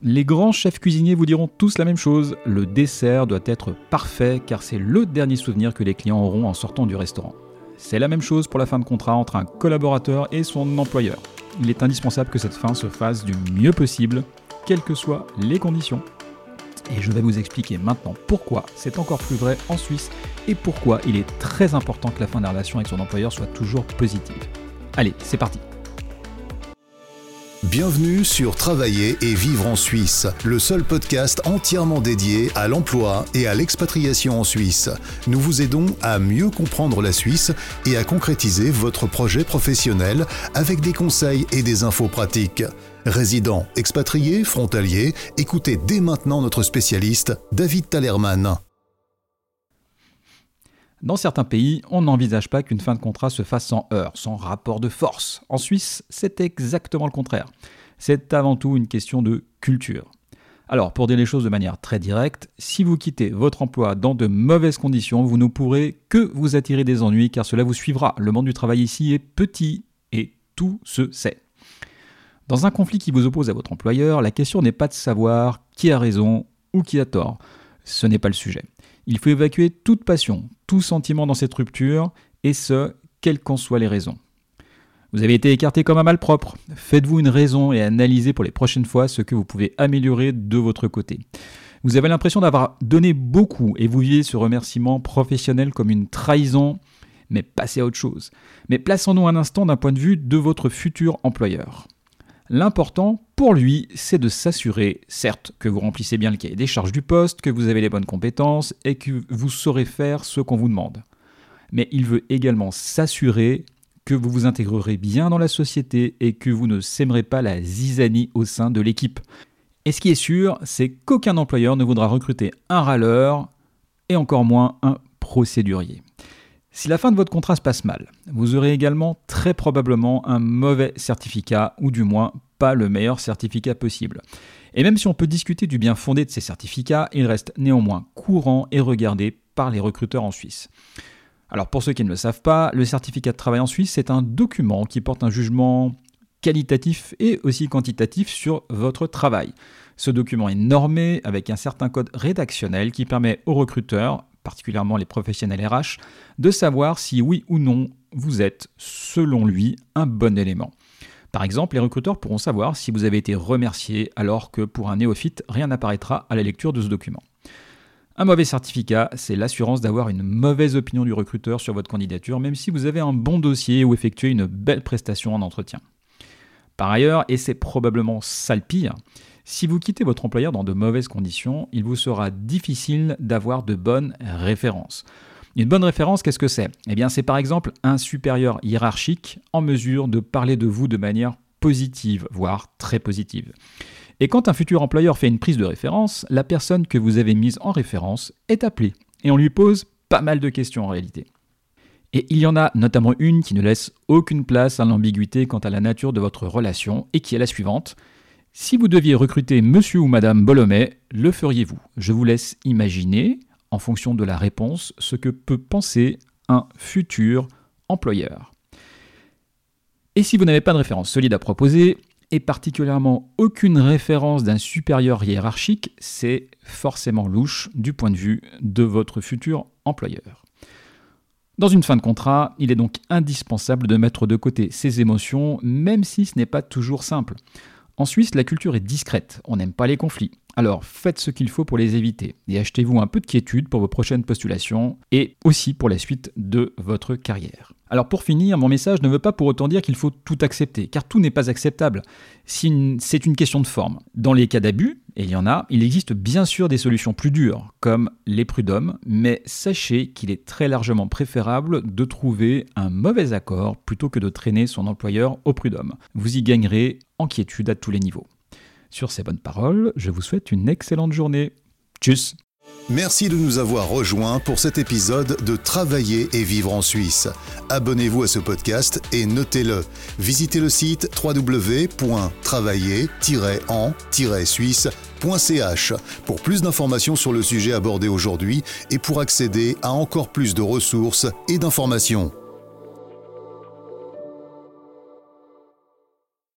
Les grands chefs cuisiniers vous diront tous la même chose, le dessert doit être parfait car c'est le dernier souvenir que les clients auront en sortant du restaurant. C'est la même chose pour la fin de contrat entre un collaborateur et son employeur. Il est indispensable que cette fin se fasse du mieux possible, quelles que soient les conditions. Et je vais vous expliquer maintenant pourquoi c'est encore plus vrai en Suisse et pourquoi il est très important que la fin de la relation avec son employeur soit toujours positive. Allez, c'est parti Bienvenue sur Travailler et vivre en Suisse, le seul podcast entièrement dédié à l'emploi et à l'expatriation en Suisse. Nous vous aidons à mieux comprendre la Suisse et à concrétiser votre projet professionnel avec des conseils et des infos pratiques. Résidents, expatriés, frontaliers, écoutez dès maintenant notre spécialiste, David Talerman. Dans certains pays, on n'envisage pas qu'une fin de contrat se fasse sans heure, sans rapport de force. En Suisse, c'est exactement le contraire. C'est avant tout une question de culture. Alors, pour dire les choses de manière très directe, si vous quittez votre emploi dans de mauvaises conditions, vous ne pourrez que vous attirer des ennuis car cela vous suivra. Le monde du travail ici est petit et tout se sait. Dans un conflit qui vous oppose à votre employeur, la question n'est pas de savoir qui a raison ou qui a tort. Ce n'est pas le sujet. Il faut évacuer toute passion, tout sentiment dans cette rupture, et ce, quelles qu'en soient les raisons. Vous avez été écarté comme un malpropre. Faites-vous une raison et analysez pour les prochaines fois ce que vous pouvez améliorer de votre côté. Vous avez l'impression d'avoir donné beaucoup et vous vivez ce remerciement professionnel comme une trahison, mais passez à autre chose. Mais plaçons-nous un instant d'un point de vue de votre futur employeur. L'important pour lui, c'est de s'assurer, certes, que vous remplissez bien le cahier des charges du poste, que vous avez les bonnes compétences et que vous saurez faire ce qu'on vous demande. Mais il veut également s'assurer que vous vous intégrerez bien dans la société et que vous ne sèmerez pas la zizanie au sein de l'équipe. Et ce qui est sûr, c'est qu'aucun employeur ne voudra recruter un râleur et encore moins un procédurier. Si la fin de votre contrat se passe mal, vous aurez également très probablement un mauvais certificat, ou du moins pas le meilleur certificat possible. Et même si on peut discuter du bien fondé de ces certificats, il reste néanmoins courant et regardé par les recruteurs en Suisse. Alors pour ceux qui ne le savent pas, le certificat de travail en Suisse, c'est un document qui porte un jugement qualitatif et aussi quantitatif sur votre travail. Ce document est normé avec un certain code rédactionnel qui permet aux recruteurs particulièrement les professionnels RH, de savoir si oui ou non vous êtes, selon lui, un bon élément. Par exemple, les recruteurs pourront savoir si vous avez été remercié alors que pour un néophyte, rien n'apparaîtra à la lecture de ce document. Un mauvais certificat, c'est l'assurance d'avoir une mauvaise opinion du recruteur sur votre candidature, même si vous avez un bon dossier ou effectué une belle prestation en entretien. Par ailleurs, et c'est probablement ça pire, si vous quittez votre employeur dans de mauvaises conditions, il vous sera difficile d'avoir de bonnes références. Une bonne référence, qu'est-ce que c'est? Eh bien, c'est par exemple un supérieur hiérarchique en mesure de parler de vous de manière positive, voire très positive. Et quand un futur employeur fait une prise de référence, la personne que vous avez mise en référence est appelée. Et on lui pose pas mal de questions en réalité. Et il y en a notamment une qui ne laisse aucune place à l'ambiguïté quant à la nature de votre relation et qui est la suivante. Si vous deviez recruter monsieur ou madame Bolomet, le feriez-vous? Je vous laisse imaginer, en fonction de la réponse, ce que peut penser un futur employeur. Et si vous n'avez pas de référence solide à proposer, et particulièrement aucune référence d'un supérieur hiérarchique, c'est forcément louche du point de vue de votre futur employeur. Dans une fin de contrat, il est donc indispensable de mettre de côté ses émotions, même si ce n'est pas toujours simple. En Suisse, la culture est discrète, on n'aime pas les conflits. Alors faites ce qu'il faut pour les éviter et achetez-vous un peu de quiétude pour vos prochaines postulations et aussi pour la suite de votre carrière. Alors pour finir, mon message ne veut pas pour autant dire qu'il faut tout accepter, car tout n'est pas acceptable. C'est une question de forme. Dans les cas d'abus, et il y en a, il existe bien sûr des solutions plus dures, comme les prud'hommes, mais sachez qu'il est très largement préférable de trouver un mauvais accord plutôt que de traîner son employeur au prud'homme. Vous y gagnerez en quiétude à tous les niveaux. Sur ces bonnes paroles, je vous souhaite une excellente journée. Tchuss Merci de nous avoir rejoints pour cet épisode de Travailler et vivre en Suisse. Abonnez-vous à ce podcast et notez-le. Visitez le site www.travailler-en-suisse.ch pour plus d'informations sur le sujet abordé aujourd'hui et pour accéder à encore plus de ressources et d'informations.